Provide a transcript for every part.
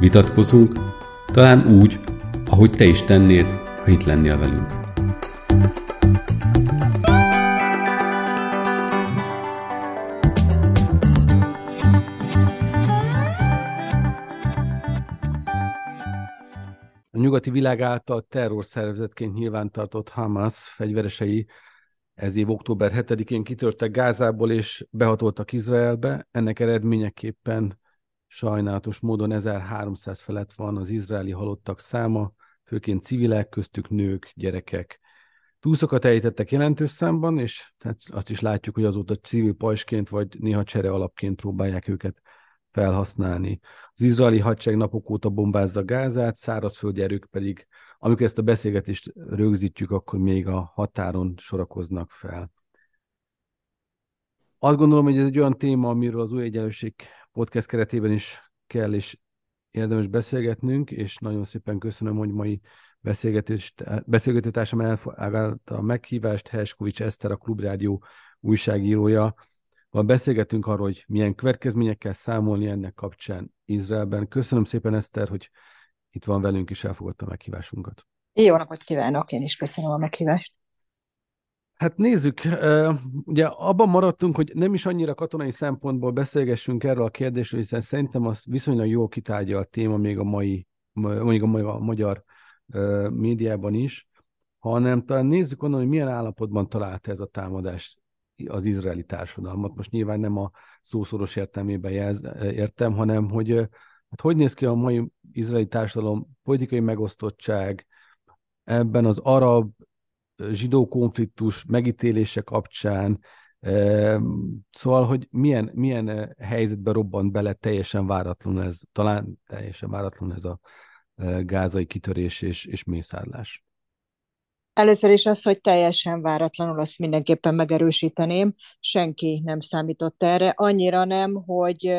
vitatkozunk, talán úgy, ahogy te is tennéd, ha itt lennél velünk. A nyugati világ által terrorszervezetként nyilvántartott Hamas fegyveresei ez év október 7-én kitörtek Gázából és behatoltak Izraelbe. Ennek eredményeképpen sajnálatos módon 1300 felett van az izraeli halottak száma, főként civilek, köztük nők, gyerekek. Túszokat ejtettek jelentős számban, és hát azt is látjuk, hogy azóta civil pajsként vagy néha csere alapként próbálják őket felhasználni. Az izraeli hadsereg napok óta bombázza Gázát, szárazföldi erők pedig, amikor ezt a beszélgetést rögzítjük, akkor még a határon sorakoznak fel. Azt gondolom, hogy ez egy olyan téma, amiről az új egyenlőség podcast keretében is kell és érdemes beszélgetnünk, és nagyon szépen köszönöm, hogy mai beszélgetőtársam elfogadta a meghívást, Helskovics Eszter, a Klubrádió újságírója. Ha beszélgetünk arról, hogy milyen következményekkel számolni ennek kapcsán Izraelben. Köszönöm szépen, Eszter, hogy itt van velünk, és elfogadta a meghívásunkat. Jó napot kívánok, én is köszönöm a meghívást. Hát nézzük, ugye abban maradtunk, hogy nem is annyira katonai szempontból beszélgessünk erről a kérdésről, hiszen szerintem az viszonylag jól kitárgya a téma még a mai, mondjuk a, mai, a magyar médiában is, hanem talán nézzük onnan, hogy milyen állapotban találta ez a támadás az izraeli társadalmat. Most nyilván nem a szószoros értelmében jelz, értem, hanem hogy hát hogy néz ki a mai izraeli társadalom politikai megosztottság, ebben az arab zsidó konfliktus megítélése kapcsán, Szóval, hogy milyen, milyen helyzetbe robbant bele teljesen váratlan ez, talán teljesen váratlan ez a gázai kitörés és, és mészárlás. Először is az, hogy teljesen váratlanul, azt mindenképpen megerősíteném. Senki nem számított erre. Annyira nem, hogy,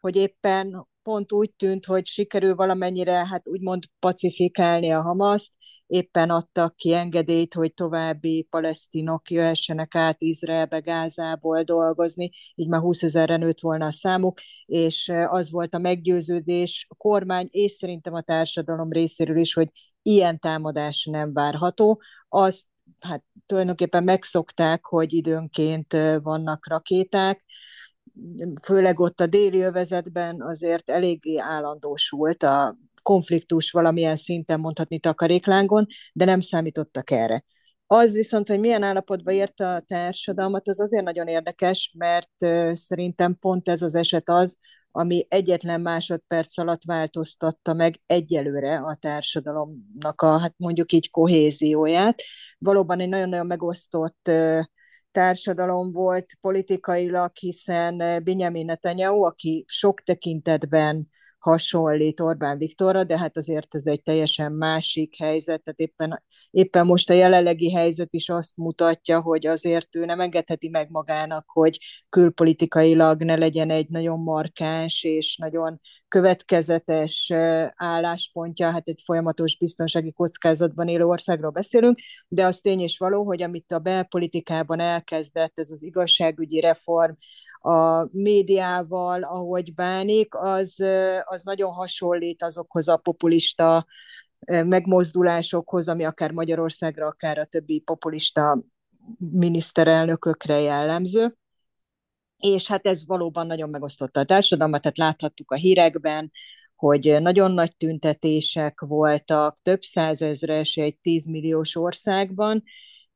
hogy éppen pont úgy tűnt, hogy sikerül valamennyire, hát úgymond pacifikálni a Hamaszt, éppen adtak ki engedélyt, hogy további palesztinok jöhessenek át Izraelbe, Gázából dolgozni, így már 20 ezerre nőtt volna a számuk, és az volt a meggyőződés a kormány, és szerintem a társadalom részéről is, hogy ilyen támadás nem várható. Azt hát tulajdonképpen megszokták, hogy időnként vannak rakéták, főleg ott a déli övezetben azért eléggé állandósult a konfliktus valamilyen szinten mondhatni takaréklángon, de nem számítottak erre. Az viszont, hogy milyen állapotba érte a társadalmat, az azért nagyon érdekes, mert szerintem pont ez az eset az, ami egyetlen másodperc alatt változtatta meg egyelőre a társadalomnak a, hát mondjuk így kohézióját. Valóban egy nagyon-nagyon megosztott társadalom volt politikailag, hiszen Benjamin Netanyahu, aki sok tekintetben hasonlít Orbán Viktorra, de hát azért ez egy teljesen másik helyzet, tehát éppen, éppen most a jelenlegi helyzet is azt mutatja, hogy azért ő nem engedheti meg magának, hogy külpolitikailag ne legyen egy nagyon markáns és nagyon következetes álláspontja, hát egy folyamatos biztonsági kockázatban élő országról beszélünk, de az tény és való, hogy amit a belpolitikában elkezdett, ez az igazságügyi reform, a médiával, ahogy bánik, az, az nagyon hasonlít azokhoz a populista megmozdulásokhoz, ami akár Magyarországra, akár a többi populista miniszterelnökökre jellemző. És hát ez valóban nagyon megosztotta a társadalmat, tehát láthattuk a hírekben, hogy nagyon nagy tüntetések voltak, több százezres egy tízmilliós országban,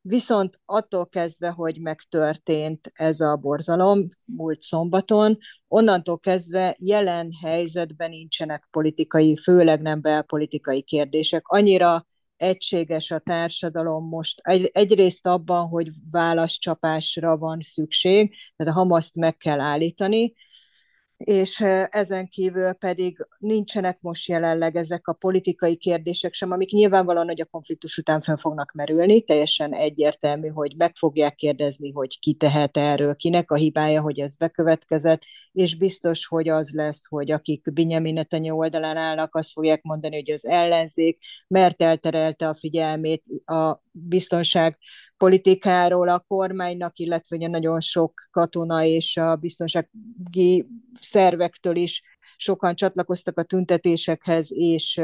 Viszont attól kezdve, hogy megtörtént ez a borzalom múlt szombaton, onnantól kezdve jelen helyzetben nincsenek politikai, főleg nem belpolitikai kérdések. Annyira egységes a társadalom most. Egy, egyrészt abban, hogy válaszcsapásra van szükség, tehát a Hamaszt meg kell állítani, és ezen kívül pedig nincsenek most jelenleg ezek a politikai kérdések sem, amik nyilvánvalóan, hogy a konfliktus után fel fognak merülni, teljesen egyértelmű, hogy meg fogják kérdezni, hogy ki tehet erről, kinek a hibája, hogy ez bekövetkezett, és biztos, hogy az lesz, hogy akik Binyamin Netanyahu oldalán állnak, azt fogják mondani, hogy az ellenzék, mert elterelte a figyelmét a biztonság politikáról a kormánynak, illetve ugye nagyon sok katona és a biztonsági szervektől is sokan csatlakoztak a tüntetésekhez, és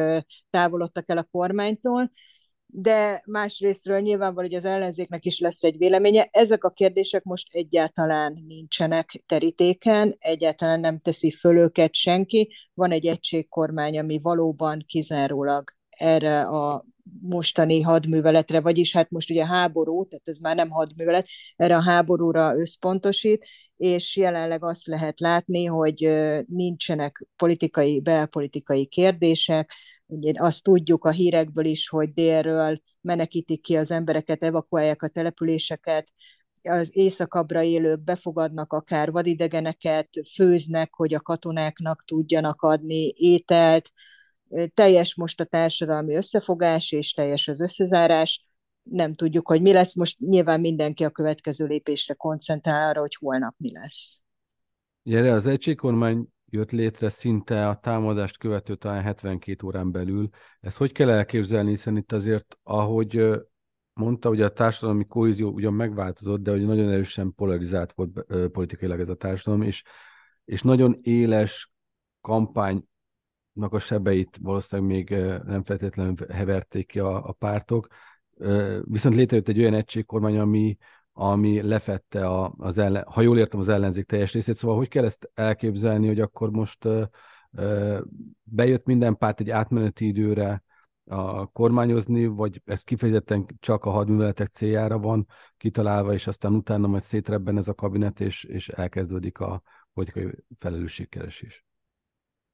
távolodtak el a kormánytól de másrésztről nyilvánvaló, hogy az ellenzéknek is lesz egy véleménye. Ezek a kérdések most egyáltalán nincsenek terítéken, egyáltalán nem teszi föl őket senki. Van egy egységkormány, ami valóban kizárólag erre a mostani hadműveletre, vagyis hát most ugye háború, tehát ez már nem hadművelet, erre a háborúra összpontosít, és jelenleg azt lehet látni, hogy nincsenek politikai, belpolitikai kérdések, ugye azt tudjuk a hírekből is, hogy délről menekítik ki az embereket, evakuálják a településeket, az északabbra élők befogadnak akár vadidegeneket, főznek, hogy a katonáknak tudjanak adni ételt, teljes most a társadalmi összefogás, és teljes az összezárás. Nem tudjuk, hogy mi lesz. Most nyilván mindenki a következő lépésre koncentrál arra, hogy holnap mi lesz. Gyere, az egységkormány jött létre szinte a támadást követő talán 72 órán belül. Ezt hogy kell elképzelni, hiszen itt azért, ahogy mondta, hogy a társadalmi kohézió ugyan megváltozott, de hogy nagyon erősen polarizált volt politikailag ez a társadalom, és, és nagyon éles kampány a sebeit valószínűleg még nem feltétlenül heverték ki a, a pártok, viszont létrejött egy olyan egységkormány, ami, ami lefette, a, az ellen, ha jól értem, az ellenzék teljes részét. Szóval hogy kell ezt elképzelni, hogy akkor most bejött minden párt egy átmeneti időre a kormányozni, vagy ez kifejezetten csak a hadműveletek céljára van kitalálva, és aztán utána majd szétrebben ez a kabinet, és, és elkezdődik a politikai felelősségkeresés.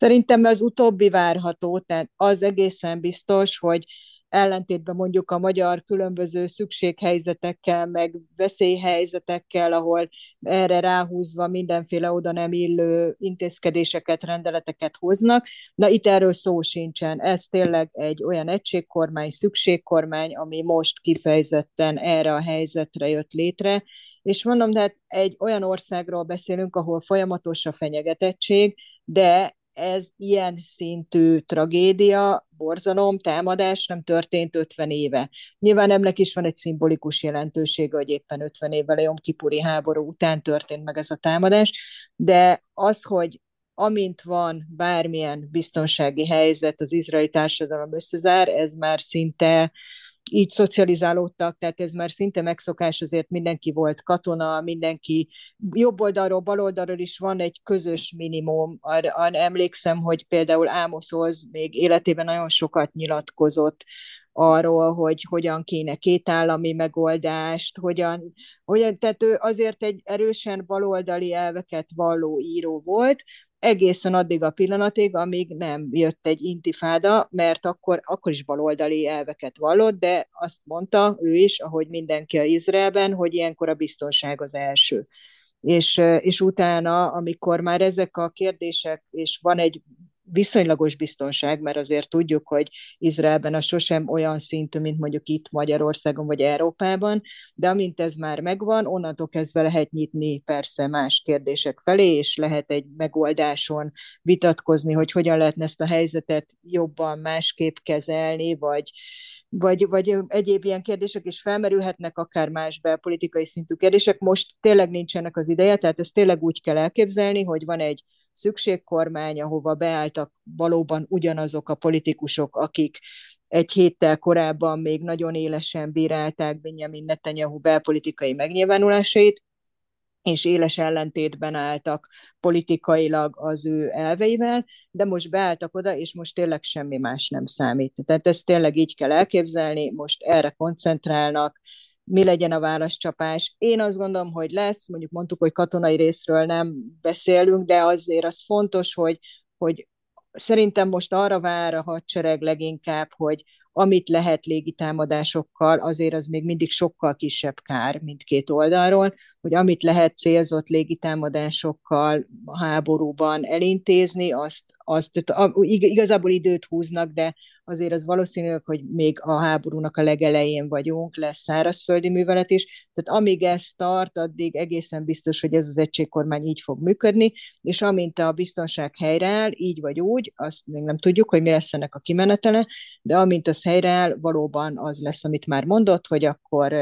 Szerintem az utóbbi várható, tehát az egészen biztos, hogy ellentétben mondjuk a magyar különböző szükséghelyzetekkel, meg veszélyhelyzetekkel, ahol erre ráhúzva mindenféle oda nem illő intézkedéseket, rendeleteket hoznak. Na itt erről szó sincsen. Ez tényleg egy olyan egységkormány, szükségkormány, ami most kifejezetten erre a helyzetre jött létre, és mondom, de hát egy olyan országról beszélünk, ahol folyamatos a fenyegetettség, de ez ilyen szintű tragédia, borzalom, támadás nem történt 50 éve. Nyilván ennek is van egy szimbolikus jelentősége, hogy éppen 50 évvel a Jom Kipuri háború után történt meg ez a támadás, de az, hogy amint van bármilyen biztonsági helyzet, az izraeli társadalom összezár, ez már szinte így szocializálódtak, tehát ez már szinte megszokás, azért mindenki volt katona, mindenki jobb oldalról, bal oldalról is van egy közös minimum. Arra emlékszem, hogy például Ámoszhoz még életében nagyon sokat nyilatkozott arról, hogy hogyan kéne állami megoldást, hogyan, hogyan tehát ő azért egy erősen baloldali elveket valló író volt, egészen addig a pillanatig, amíg nem jött egy intifáda, mert akkor, akkor is baloldali elveket vallott, de azt mondta ő is, ahogy mindenki a Izraelben, hogy ilyenkor a biztonság az első. És, és utána, amikor már ezek a kérdések, és van egy viszonylagos biztonság, mert azért tudjuk, hogy Izraelben a sosem olyan szintű, mint mondjuk itt Magyarországon vagy Európában, de amint ez már megvan, onnantól kezdve lehet nyitni persze más kérdések felé, és lehet egy megoldáson vitatkozni, hogy hogyan lehetne ezt a helyzetet jobban másképp kezelni, vagy, vagy, vagy egyéb ilyen kérdések is felmerülhetnek, akár más belpolitikai szintű kérdések. Most tényleg nincsenek az ideje, tehát ezt tényleg úgy kell elképzelni, hogy van egy szükségkormány, ahova beálltak valóban ugyanazok a politikusok, akik egy héttel korábban még nagyon élesen bírálták Benjamin Netanyahu belpolitikai megnyilvánulásait, és éles ellentétben álltak politikailag az ő elveivel, de most beálltak oda, és most tényleg semmi más nem számít. Tehát ezt tényleg így kell elképzelni, most erre koncentrálnak, mi legyen a válaszcsapás. Én azt gondolom, hogy lesz, mondjuk mondtuk, hogy katonai részről nem beszélünk, de azért az fontos, hogy, hogy szerintem most arra vár a hadsereg leginkább, hogy amit lehet légitámadásokkal, azért az még mindig sokkal kisebb kár mindkét oldalról, hogy amit lehet célzott légitámadásokkal háborúban elintézni, azt azt igazából időt húznak, de azért az valószínű, hogy még a háborúnak a legelején vagyunk, lesz szárazföldi művelet is, tehát amíg ez tart, addig egészen biztos, hogy ez az egységkormány így fog működni, és amint a biztonság helyreáll, így vagy úgy, azt még nem tudjuk, hogy mi lesz ennek a kimenetele, de amint az helyreáll, valóban az lesz, amit már mondott, hogy akkor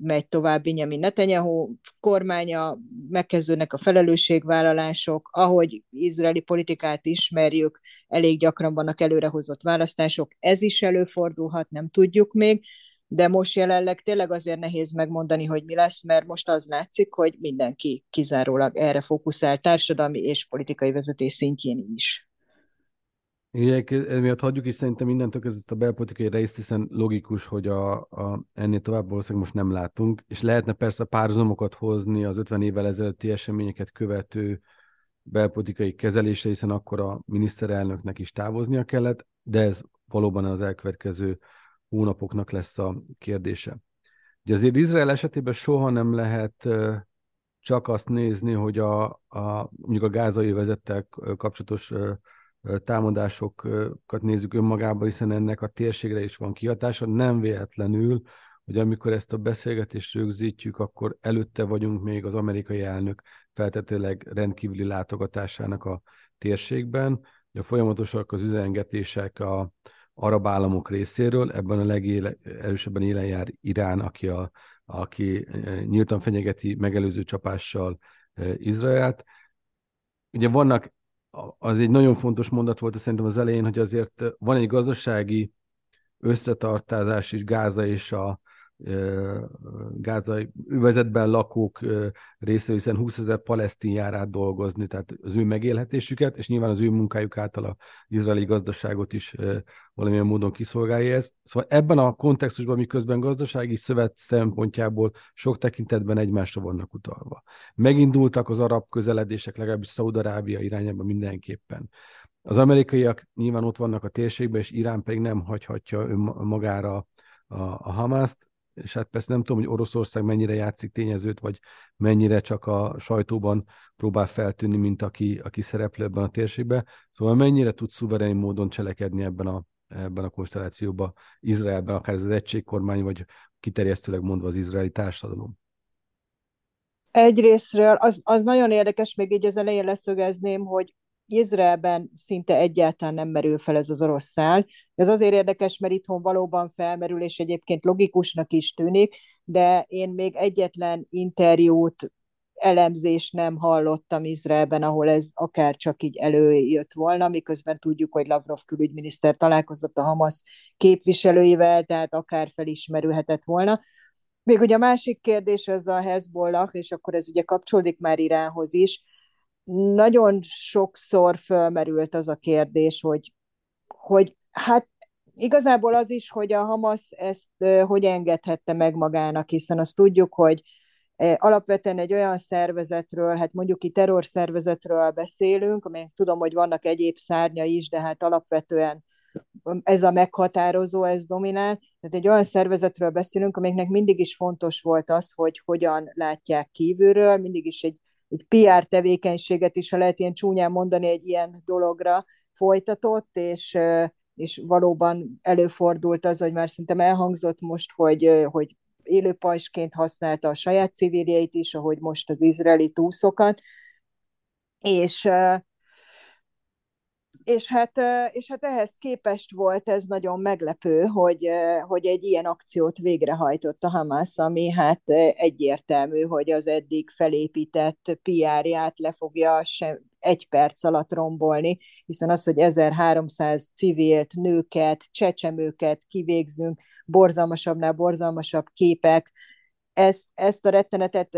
megy tovább Benjamin Netanyahu kormánya, megkezdődnek a felelősségvállalások, ahogy izraeli politikát ismerjük, elég gyakran vannak előrehozott választások, ez is előfordulhat, nem tudjuk még, de most jelenleg tényleg azért nehéz megmondani, hogy mi lesz, mert most az látszik, hogy mindenki kizárólag erre fókuszál társadalmi és politikai vezetés szintjén is. Emiatt hagyjuk is szerintem mindentől ezt a belpolitikai részt, hiszen logikus, hogy a, a, ennél tovább valószínűleg most nem látunk, és lehetne persze párhuzamokat hozni az 50 évvel ezelőtti eseményeket követő belpolitikai kezelésre, hiszen akkor a miniszterelnöknek is távoznia kellett, de ez valóban az elkövetkező hónapoknak lesz a kérdése. Ugye azért Izrael esetében soha nem lehet csak azt nézni, hogy a, a mondjuk a gázai vezettel kapcsolatos támadásokat nézzük önmagába, hiszen ennek a térségre is van kihatása. Nem véletlenül, hogy amikor ezt a beszélgetést rögzítjük, akkor előtte vagyunk még az amerikai elnök feltetőleg rendkívüli látogatásának a térségben. Ugye folyamatosak az üzengetések a arab államok részéről, ebben a legerősebben élen jár Irán, aki, a, aki nyíltan fenyegeti megelőző csapással Izraelt. Ugye vannak az egy nagyon fontos mondat volt szerintem az elején, hogy azért van egy gazdasági összetartázás is Gáza és a gázai övezetben lakók része, hiszen 20 ezer palesztin jár át dolgozni, tehát az ő megélhetésüket, és nyilván az ő munkájuk által az izraeli gazdaságot is valamilyen módon kiszolgálja ezt. Szóval ebben a kontextusban, miközben gazdasági szövet szempontjából sok tekintetben egymásra vannak utalva. Megindultak az arab közeledések, legalábbis Szaudarábia irányában mindenképpen. Az amerikaiak nyilván ott vannak a térségben, és Irán pedig nem hagyhatja magára a, a Hamaszt, és hát persze nem tudom, hogy Oroszország mennyire játszik tényezőt, vagy mennyire csak a sajtóban próbál feltűnni, mint aki, aki szereplő ebben a térségben. Szóval mennyire tud szuverén módon cselekedni ebben a, ebben a konstellációban, Izraelben, akár az egységkormány, vagy kiterjesztőleg mondva az izraeli társadalom. Egyrésztről az, az nagyon érdekes, még így az elején leszögezném, hogy Izraelben szinte egyáltalán nem merül fel ez az orosz szál. Ez azért érdekes, mert itthon valóban felmerül, és egyébként logikusnak is tűnik, de én még egyetlen interjút, elemzést nem hallottam Izraelben, ahol ez akár csak így előjött volna, miközben tudjuk, hogy Lavrov külügyminiszter találkozott a Hamas képviselőivel, tehát akár felismerülhetett volna. Még ugye a másik kérdés az a Hezbollah, és akkor ez ugye kapcsolódik már Iránhoz is, nagyon sokszor fölmerült az a kérdés, hogy, hogy hát igazából az is, hogy a Hamas ezt hogy engedhette meg magának, hiszen azt tudjuk, hogy alapvetően egy olyan szervezetről, hát mondjuk ki terrorszervezetről beszélünk, amely tudom, hogy vannak egyéb szárnya is, de hát alapvetően ez a meghatározó, ez dominál. Tehát egy olyan szervezetről beszélünk, amelynek mindig is fontos volt az, hogy hogyan látják kívülről, mindig is egy egy PR tevékenységet is, ha lehet ilyen csúnyán mondani, egy ilyen dologra folytatott, és, és valóban előfordult az, hogy már szerintem elhangzott most, hogy, hogy élő pajsként használta a saját civiljeit is, ahogy most az izraeli túszokat, és és hát, és hát ehhez képest volt ez nagyon meglepő, hogy, hogy egy ilyen akciót végrehajtott a Hamas, ami hát egyértelmű, hogy az eddig felépített PR-ját le fogja egy perc alatt rombolni, hiszen az, hogy 1300 civilt, nőket, csecsemőket kivégzünk, borzalmasabbnál borzalmasabb képek, ezt, ezt a rettenetet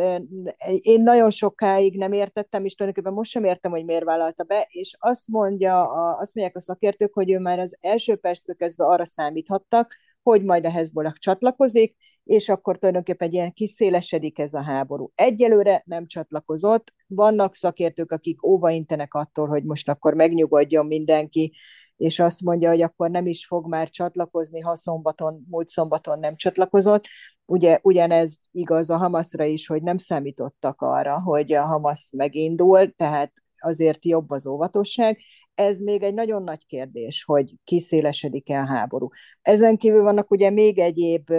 én nagyon sokáig nem értettem, és tulajdonképpen most sem értem, hogy miért vállalta be, és azt mondja, a, azt mondják a szakértők, hogy ő már az első perctől kezdve arra számíthattak, hogy majd a Hezbollah csatlakozik, és akkor tulajdonképpen ilyen kiszélesedik ez a háború. Egyelőre nem csatlakozott, vannak szakértők, akik óvaintenek attól, hogy most akkor megnyugodjon mindenki, és azt mondja, hogy akkor nem is fog már csatlakozni, ha szombaton, múlt szombaton nem csatlakozott. Ugye ugyanez igaz a Hamasra is, hogy nem számítottak arra, hogy a Hamas megindul, tehát azért jobb az óvatosság. Ez még egy nagyon nagy kérdés, hogy kiszélesedik-e a háború. Ezen kívül vannak ugye még egyéb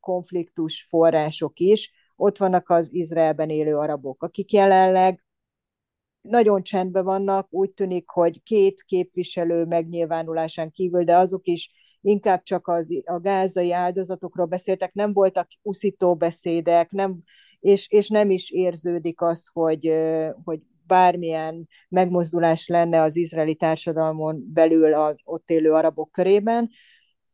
konfliktus források is, ott vannak az Izraelben élő arabok, akik jelenleg nagyon csendben vannak, úgy tűnik, hogy két képviselő megnyilvánulásán kívül, de azok is inkább csak az, a gázai áldozatokról beszéltek, nem voltak uszító beszédek, nem, és, és nem is érződik az, hogy, hogy bármilyen megmozdulás lenne az izraeli társadalmon belül az ott élő arabok körében.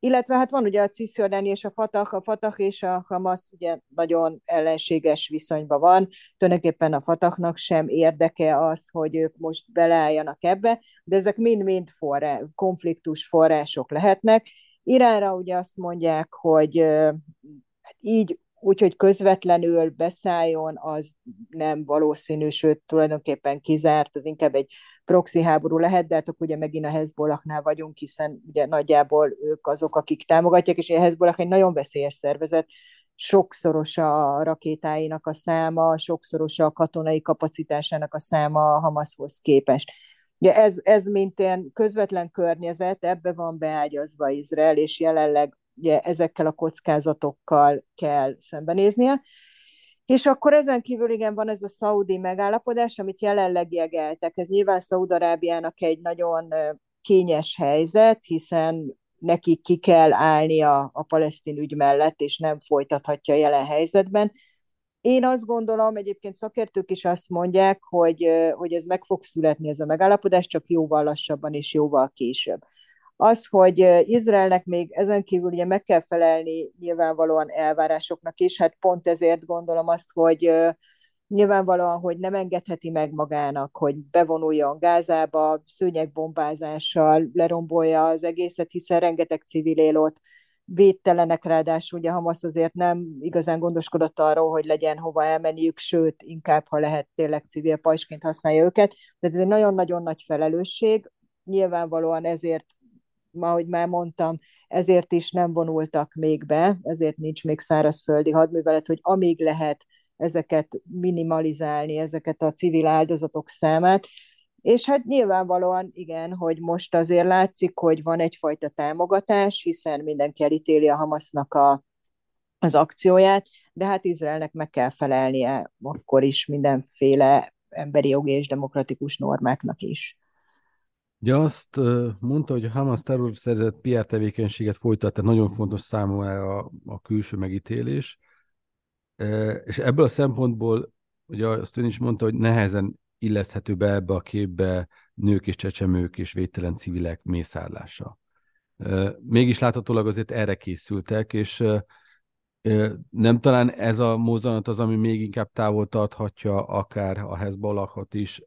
Illetve hát van ugye a Cisjordáni és a Fatah, a Fatah és a Hamas ugye nagyon ellenséges viszonyban van, tulajdonképpen a Fatahnak sem érdeke az, hogy ők most beleálljanak ebbe, de ezek mind-mind forrá, konfliktus források lehetnek. Iránra ugye azt mondják, hogy hát így úgyhogy közvetlenül beszálljon, az nem valószínű, sőt tulajdonképpen kizárt, az inkább egy proxy háború lehet, de hát ugye megint a Hezbollahnál vagyunk, hiszen ugye nagyjából ők azok, akik támogatják, és a Hezbollah egy nagyon veszélyes szervezet, sokszoros a rakétáinak a száma, sokszoros a katonai kapacitásának a száma a Hamashoz képest. Ugye ez, ez mint ilyen közvetlen környezet, ebbe van beágyazva Izrael, és jelenleg ugye ezekkel a kockázatokkal kell szembenéznie. És akkor ezen kívül igen van ez a szaudi megállapodás, amit jelenleg jegeltek. Ez nyilván Szaudarábiának egy nagyon kényes helyzet, hiszen neki ki kell állni a, a palesztin ügy mellett, és nem folytathatja a jelen helyzetben. Én azt gondolom, egyébként szakértők is azt mondják, hogy, hogy ez meg fog születni ez a megállapodás, csak jóval lassabban és jóval később. Az, hogy Izraelnek még ezen kívül ugye meg kell felelni nyilvánvalóan elvárásoknak is, hát pont ezért gondolom azt, hogy nyilvánvalóan, hogy nem engedheti meg magának, hogy bevonuljon Gázába, szőnyegbombázással lerombolja az egészet, hiszen rengeteg civil él ott, védtelenek, ráadásul ugye Hamas azért nem igazán gondoskodott arról, hogy legyen hova elmenniük, sőt, inkább, ha lehet, tényleg civil pajsként használja őket. Tehát ez egy nagyon-nagyon nagy felelősség. Nyilvánvalóan ezért ahogy már mondtam, ezért is nem vonultak még be, ezért nincs még szárazföldi hadművelet, hogy amíg lehet ezeket minimalizálni, ezeket a civil áldozatok számát, és hát nyilvánvalóan igen, hogy most azért látszik, hogy van egyfajta támogatás, hiszen mindenki elítéli a Hamasznak a, az akcióját, de hát Izraelnek meg kell felelnie akkor is mindenféle emberi jogi és demokratikus normáknak is. Ugye azt mondta, hogy a Hamas terrorszerzet PR tevékenységet folytat, tehát nagyon fontos számomra a, a külső megítélés. És ebből a szempontból, ugye azt ön is mondta, hogy nehezen illeszthető be ebbe a képbe nők és csecsemők és védtelen civilek mészárlása. Mégis láthatólag azért erre készültek, és nem talán ez a mozzanat az, ami még inkább távol tarthatja akár a Hezbollahot is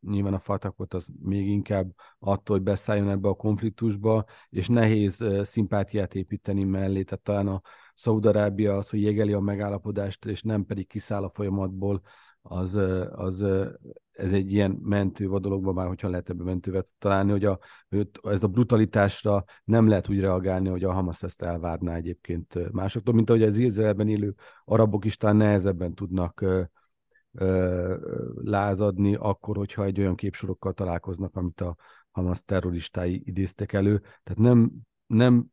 nyilván a Fatakot az még inkább attól, hogy beszálljon ebbe a konfliktusba, és nehéz szimpátiát építeni mellé, tehát talán a Szaudarábia az, hogy jegeli a megállapodást, és nem pedig kiszáll a folyamatból, az, az ez egy ilyen mentő vadologban már, hogyha lehet ebbe mentővet találni, hogy a, ez a brutalitásra nem lehet úgy reagálni, hogy a Hamas ezt elvárná egyébként másoktól, mint ahogy az Izraelben élő arabok is talán nehezebben tudnak lázadni, akkor, hogyha egy olyan képsorokkal találkoznak, amit a Hamas terroristái idéztek elő. Tehát nem, nem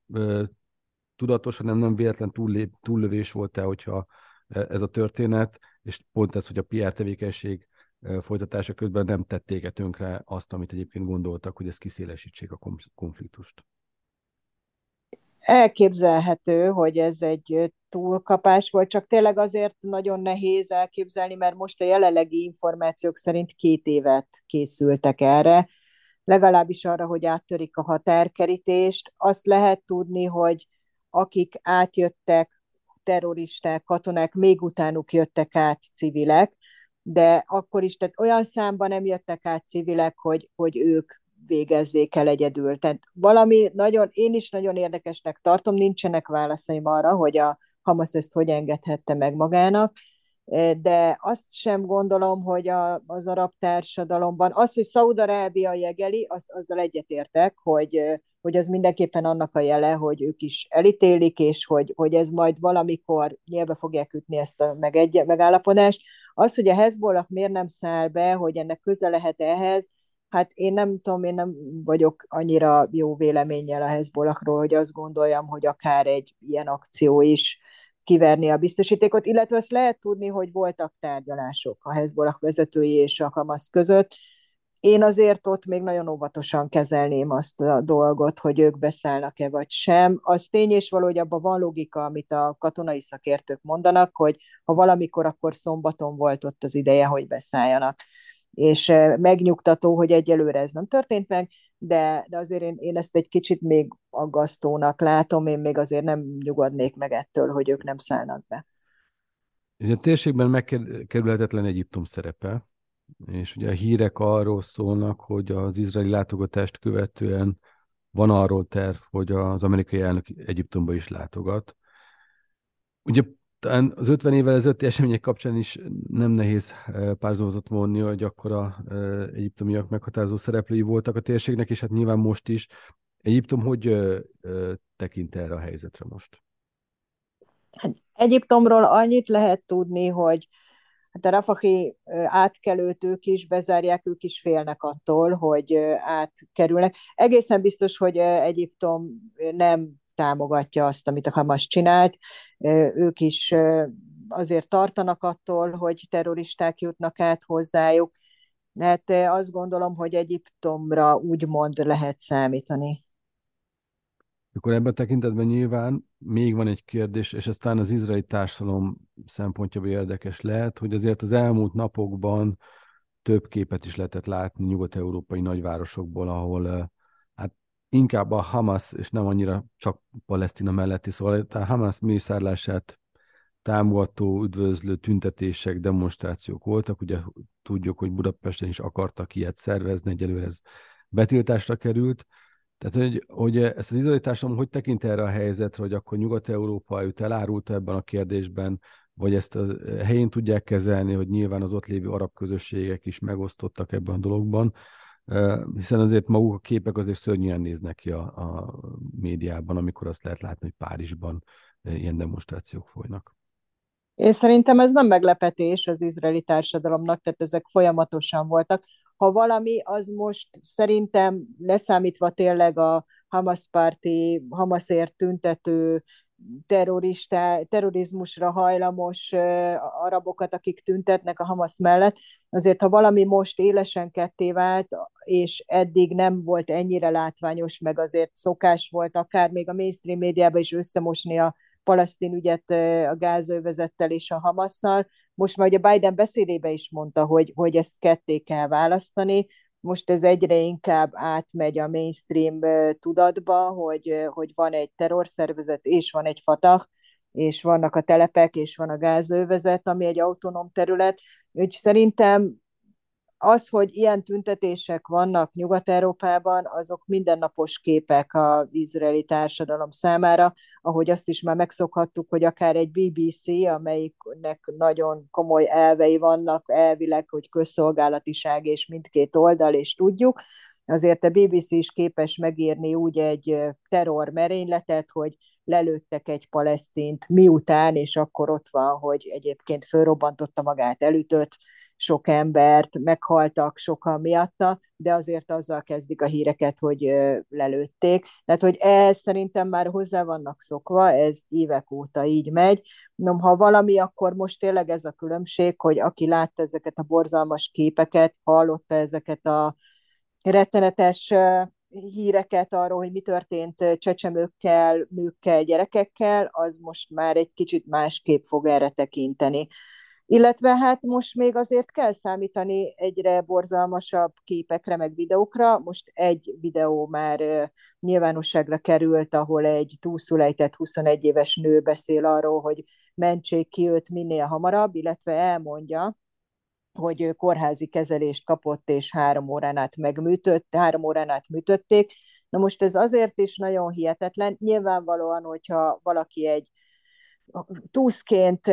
tudatos, hanem nem véletlen túllép, túllövés volt-e, hogyha ez a történet, és pont ez, hogy a PR tevékenység folytatása közben nem tették -e tönkre azt, amit egyébként gondoltak, hogy ez kiszélesítsék a konfliktust. Elképzelhető, hogy ez egy túlkapás volt, csak tényleg azért nagyon nehéz elképzelni, mert most a jelenlegi információk szerint két évet készültek erre, legalábbis arra, hogy áttörik a határkerítést. Azt lehet tudni, hogy akik átjöttek, terroristák, katonák, még utánuk jöttek át civilek, de akkor is, tehát olyan számban nem jöttek át civilek, hogy, hogy ők végezzék el egyedül. Tehát valami nagyon, én is nagyon érdekesnek tartom, nincsenek válaszaim arra, hogy a Hamas ezt hogy engedhette meg magának, de azt sem gondolom, hogy a, az arab társadalomban, az, hogy Szaudarábia jegeli, az, azzal egyetértek, hogy, hogy az mindenképpen annak a jele, hogy ők is elítélik, és hogy, hogy ez majd valamikor nyilván fogják ütni ezt a meg egy, megállapodást. Az, hogy a Hezbollah miért nem száll be, hogy ennek köze lehet ehhez, hát én nem tudom, én nem vagyok annyira jó véleménnyel a Hezbollahról, hogy azt gondoljam, hogy akár egy ilyen akció is kiverni a biztosítékot, illetve azt lehet tudni, hogy voltak tárgyalások a Hezbollah vezetői és a Hamas között. Én azért ott még nagyon óvatosan kezelném azt a dolgot, hogy ők beszállnak-e vagy sem. Az tény és való, hogy abban van logika, amit a katonai szakértők mondanak, hogy ha valamikor, akkor szombaton volt ott az ideje, hogy beszálljanak és megnyugtató, hogy egyelőre ez nem történt meg, de, de azért én, én ezt egy kicsit még aggasztónak látom, én még azért nem nyugodnék meg ettől, hogy ők nem szállnak be. És a térségben megkerülhetetlen Egyiptom szerepe, és ugye a hírek arról szólnak, hogy az izraeli látogatást követően van arról terv, hogy az amerikai elnök Egyiptomba is látogat. Ugye talán az 50 évvel ezelőtti események kapcsán is nem nehéz eh, párzomatot vonni, hogy akkor a eh, egyiptomiak meghatározó szereplői voltak a térségnek, és hát nyilván most is. Egyiptom hogy ö, tekint erre a helyzetre most? Hát Egyiptomról annyit lehet tudni, hogy hát a rafahi átkelőt ők is bezárják, ők is félnek attól, hogy átkerülnek. Egészen biztos, hogy Egyiptom nem támogatja azt, amit a Hamas csinált. Ők is azért tartanak attól, hogy terroristák jutnak át hozzájuk. Hát azt gondolom, hogy Egyiptomra úgymond lehet számítani. Akkor ebben a tekintetben nyilván még van egy kérdés, és aztán az izraeli társadalom szempontjából érdekes lehet, hogy azért az elmúlt napokban több képet is lehetett látni nyugat-európai nagyvárosokból, ahol inkább a Hamas, és nem annyira csak Palesztina melletti, szóval a Hamas mészárlását támogató, üdvözlő tüntetések, demonstrációk voltak. Ugye tudjuk, hogy Budapesten is akartak ilyet szervezni, egyelőre ez betiltásra került. Tehát, hogy, hogy ezt az izraeli hogy tekint erre a helyzetre, hogy akkor Nyugat-Európa őt elárulta ebben a kérdésben, vagy ezt a helyén tudják kezelni, hogy nyilván az ott lévő arab közösségek is megosztottak ebben a dologban, hiszen azért maguk a képek azért szörnyűen néznek ki a, a médiában, amikor azt lehet látni, hogy Párizsban ilyen demonstrációk folynak. Én szerintem ez nem meglepetés az izraeli társadalomnak, tehát ezek folyamatosan voltak. Ha valami, az most szerintem leszámítva tényleg a Hamas párti, Hamasért tüntető terrorista, terrorizmusra hajlamos arabokat, akik tüntetnek a Hamas mellett. Azért, ha valami most élesen ketté vált, és eddig nem volt ennyire látványos, meg azért szokás volt akár még a mainstream médiában is összemosni a palasztin ügyet a gázövezettel és a Hamasszal. Most már ugye Biden beszédébe is mondta, hogy, hogy ezt ketté kell választani. Most ez egyre inkább átmegy a mainstream tudatba, hogy, hogy van egy terrorszervezet és van egy Fatah, és vannak a telepek, és van a gázövezet, ami egy autonóm terület. Úgyhogy szerintem az, hogy ilyen tüntetések vannak Nyugat-Európában, azok mindennapos képek az izraeli társadalom számára, ahogy azt is már megszokhattuk, hogy akár egy BBC, amelyiknek nagyon komoly elvei vannak, elvileg, hogy közszolgálatiság és mindkét oldal, és tudjuk, azért a BBC is képes megírni úgy egy terror merényletet, hogy lelőttek egy palesztint miután, és akkor ott van, hogy egyébként fölrobbantotta magát, elütött, sok embert, meghaltak sokan miatta, de azért azzal kezdik a híreket, hogy lelőtték. Tehát, hogy ez szerintem már hozzá vannak szokva, ez évek óta így megy. Nom, ha valami, akkor most tényleg ez a különbség, hogy aki látta ezeket a borzalmas képeket, hallotta ezeket a rettenetes híreket arról, hogy mi történt csecsemőkkel, nőkkel, gyerekekkel, az most már egy kicsit másképp fog erre tekinteni. Illetve hát most még azért kell számítani egyre borzalmasabb képekre, meg videókra. Most egy videó már nyilvánosságra került, ahol egy túlszulejtett 21 éves nő beszél arról, hogy mentsék ki őt minél hamarabb, illetve elmondja, hogy kórházi kezelést kapott, és három órán át megműtött, három órán át műtötték. Na most ez azért is nagyon hihetetlen. Nyilvánvalóan, hogyha valaki egy túszként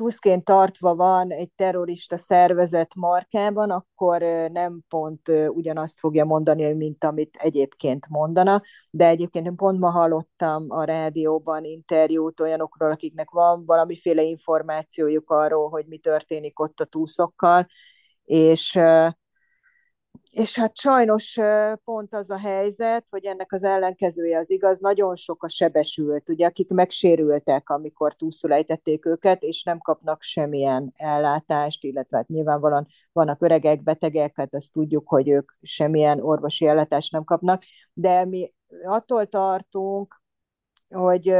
tuszként tartva van egy terrorista szervezet markában, akkor nem pont ugyanazt fogja mondani, mint amit egyébként mondana, de egyébként én pont ma hallottam a rádióban interjút olyanokról, akiknek van valamiféle információjuk arról, hogy mi történik ott a túszokkal, és és hát sajnos pont az a helyzet, hogy ennek az ellenkezője az igaz, nagyon sok a sebesült, ugye, akik megsérültek, amikor túlszulejtették őket, és nem kapnak semmilyen ellátást, illetve hát nyilvánvalóan vannak öregek, betegek, hát ezt tudjuk, hogy ők semmilyen orvosi ellátást nem kapnak, de mi attól tartunk, hogy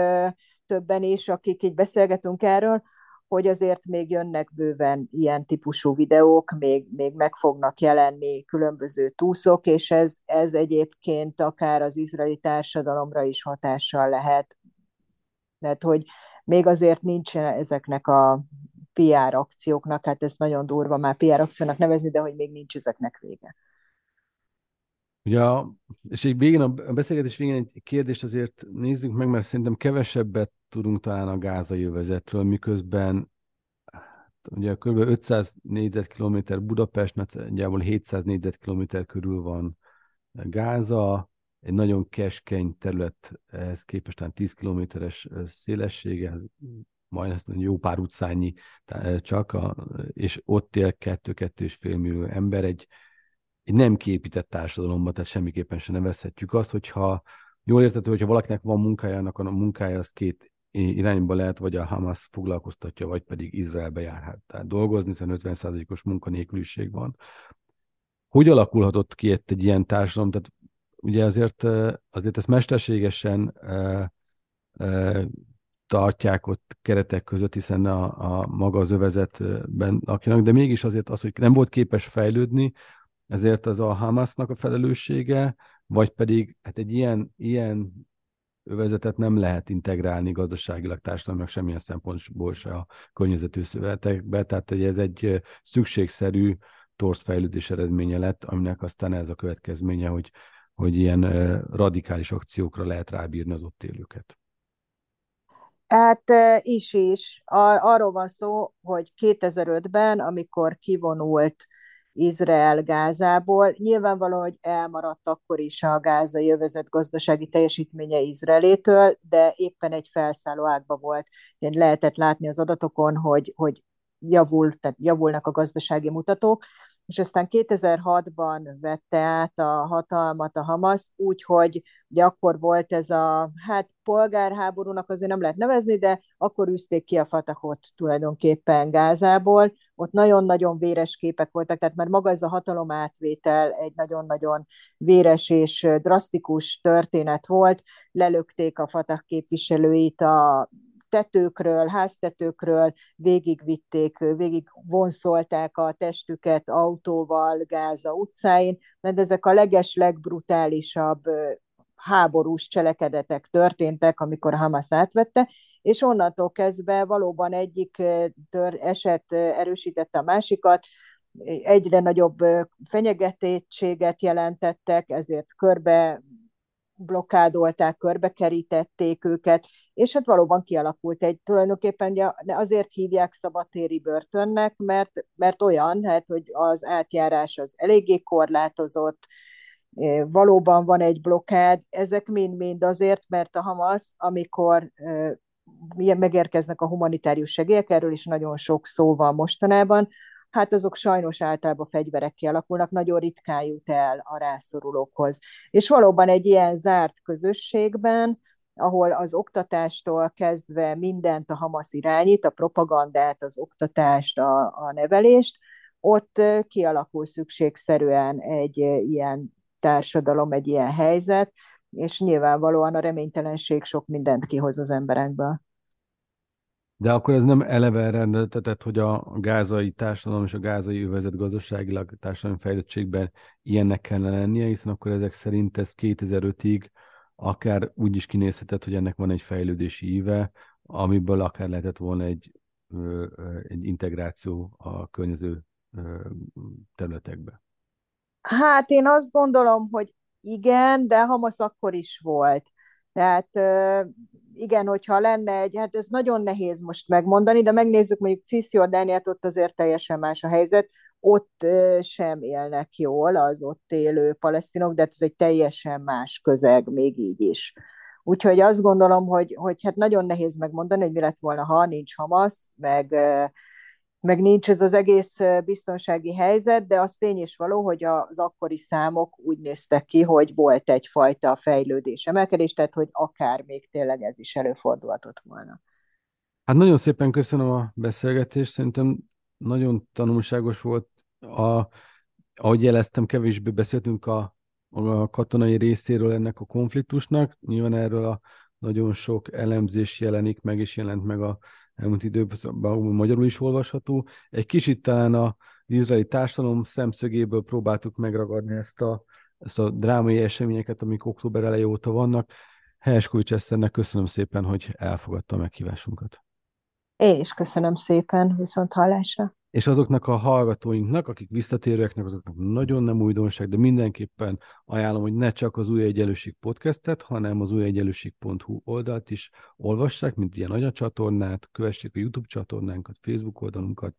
többen is, akik így beszélgetünk erről, hogy azért még jönnek bőven ilyen típusú videók, még, még meg fognak jelenni különböző túszok, és ez, ez egyébként akár az izraeli társadalomra is hatással lehet. Tehát, hogy még azért nincs ezeknek a PR akcióknak, hát ez nagyon durva már PR akciónak nevezni, de hogy még nincs ezeknek vége. Ugye, és egy végén, a beszélgetés végén egy kérdést azért nézzük meg, mert szerintem kevesebbet tudunk talán a gázai övezetről, miközben ugye kb. 500 négyzetkilométer Budapest, nagyjából 700 négyzetkilométer körül van Gáza, egy nagyon keskeny terület, ehhez képest 10 kilométeres szélessége, ez majdnem jó pár utcányi csak, a, és ott él 2-2,5 millió ember, egy, egy nem kiépített társadalomban, tehát semmiképpen sem nevezhetjük azt, hogyha jól értető, hogyha valakinek van munkája, annak a munkája az két irányba lehet, vagy a Hamas foglalkoztatja, vagy pedig Izraelbe járhat. Tehát dolgozni, hiszen 50%-os munkanélküliség van. Hogy alakulhatott ki egy, egy ilyen társadalom? Tehát ugye azért, azért ezt mesterségesen tartják ott keretek között, hiszen a, a maga az övezetben akinek, de mégis azért az, hogy nem volt képes fejlődni, ezért az a Hamasnak a felelőssége, vagy pedig hát egy ilyen, ilyen övezetet nem lehet integrálni gazdaságilag, társadalmilag semmilyen szempontból se a környezetű szövetekbe, tehát ez egy szükségszerű torszfejlődés eredménye lett, aminek aztán ez a következménye, hogy, hogy ilyen radikális akciókra lehet rábírni az ott élőket. Hát is is. Arról van szó, hogy 2005-ben, amikor kivonult Izrael Gázából. Nyilvánvaló, hogy elmaradt akkor is a gázai jövezet gazdasági teljesítménye Izraelétől, de éppen egy felszálló ágba volt. Én lehetett látni az adatokon, hogy, hogy javul, tehát javulnak a gazdasági mutatók, és aztán 2006-ban vette át a hatalmat a Hamas, úgyhogy ugye akkor volt ez a, hát polgárháborúnak azért nem lehet nevezni, de akkor űzték ki a Fatahot tulajdonképpen Gázából. Ott nagyon-nagyon véres képek voltak, tehát már maga ez a hatalomátvétel egy nagyon-nagyon véres és drasztikus történet volt. Lelökték a Fatah képviselőit a tetőkről, háztetőkről végigvitték, végig vonszolták a testüket autóval Gáza utcáin, mert ezek a leges, legbrutálisabb háborús cselekedetek történtek, amikor Hamas átvette, és onnantól kezdve valóban egyik eset erősítette a másikat, egyre nagyobb fenyegetettséget jelentettek, ezért körbe blokkádolták, körbekerítették őket, és hát valóban kialakult egy, tulajdonképpen azért hívják szabatéri börtönnek, mert, mert olyan, hát, hogy az átjárás az eléggé korlátozott, valóban van egy blokkád, ezek mind-mind azért, mert a Hamas, amikor megérkeznek a humanitárius segélyek, erről is nagyon sok szó van mostanában, hát azok sajnos általában fegyverek kialakulnak, nagyon ritkán jut el a rászorulókhoz. És valóban egy ilyen zárt közösségben, ahol az oktatástól kezdve mindent a Hamas irányít, a propagandát, az oktatást, a, a nevelést, ott kialakul szükségszerűen egy ilyen társadalom, egy ilyen helyzet, és nyilvánvalóan a reménytelenség sok mindent kihoz az emberekből. De akkor ez nem eleve rendeltetett, hogy a gázai társadalom és a gázai övezet gazdaságilag társadalmi fejlettségben ilyennek kellene lennie, hiszen akkor ezek szerint ez 2005-ig akár úgy is kinézhetett, hogy ennek van egy fejlődési íve, amiből akár lehetett volna egy, egy integráció a környező területekbe. Hát én azt gondolom, hogy igen, de Hamas akkor is volt. Tehát igen, hogyha lenne egy, hát ez nagyon nehéz most megmondani, de megnézzük mondjuk Cisjordániát, ott azért teljesen más a helyzet, ott sem élnek jól az ott élő palesztinok, de hát ez egy teljesen más közeg még így is. Úgyhogy azt gondolom, hogy, hogy hát nagyon nehéz megmondani, hogy mi lett volna, ha nincs Hamas, meg, meg nincs ez az egész biztonsági helyzet, de az tény is való, hogy az akkori számok úgy néztek ki, hogy volt egyfajta fejlődés, emelkedés, tehát hogy akár még tényleg ez is előfordulhatott volna. Hát nagyon szépen köszönöm a beszélgetést, szerintem nagyon tanulságos volt. A, ahogy jeleztem, kevésbé beszéltünk a, a katonai részéről ennek a konfliktusnak. Nyilván erről a nagyon sok elemzés jelenik meg, és jelent meg a elmúlt időben magyarul is olvasható. Egy kicsit talán az izraeli társadalom szemszögéből próbáltuk megragadni ezt a, ezt a drámai eseményeket, amik október eleje óta vannak. Helyeskovics Eszternek köszönöm szépen, hogy elfogadta a meghívásunkat. Én is köszönöm szépen, viszont hallásra. És azoknak a hallgatóinknak, akik visszatérőeknek, azoknak nagyon nem újdonság, de mindenképpen ajánlom, hogy ne csak az Új Egyenlőség podcastet, hanem az újegyenlőség.hu oldalt is olvassák, mint ilyen anyacsatornát, kövessék a YouTube csatornánkat, Facebook oldalunkat,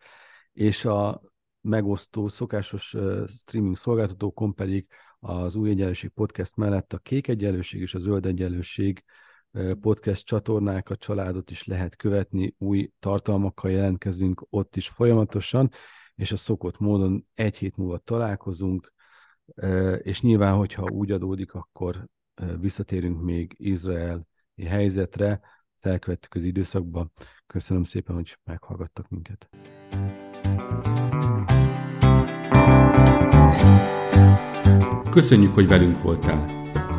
és a megosztó, szokásos streaming szolgáltatókon pedig az Új Egyenlőség podcast mellett a Kék Egyenlőség és a Zöld Egyenlőség podcast csatornákat, családot is lehet követni, új tartalmakkal jelentkezünk ott is folyamatosan, és a szokott módon egy hét múlva találkozunk, és nyilván, hogyha úgy adódik, akkor visszatérünk még Izrael helyzetre, elkövettük az időszakban. Köszönöm szépen, hogy meghallgattak minket. Köszönjük, hogy velünk voltál!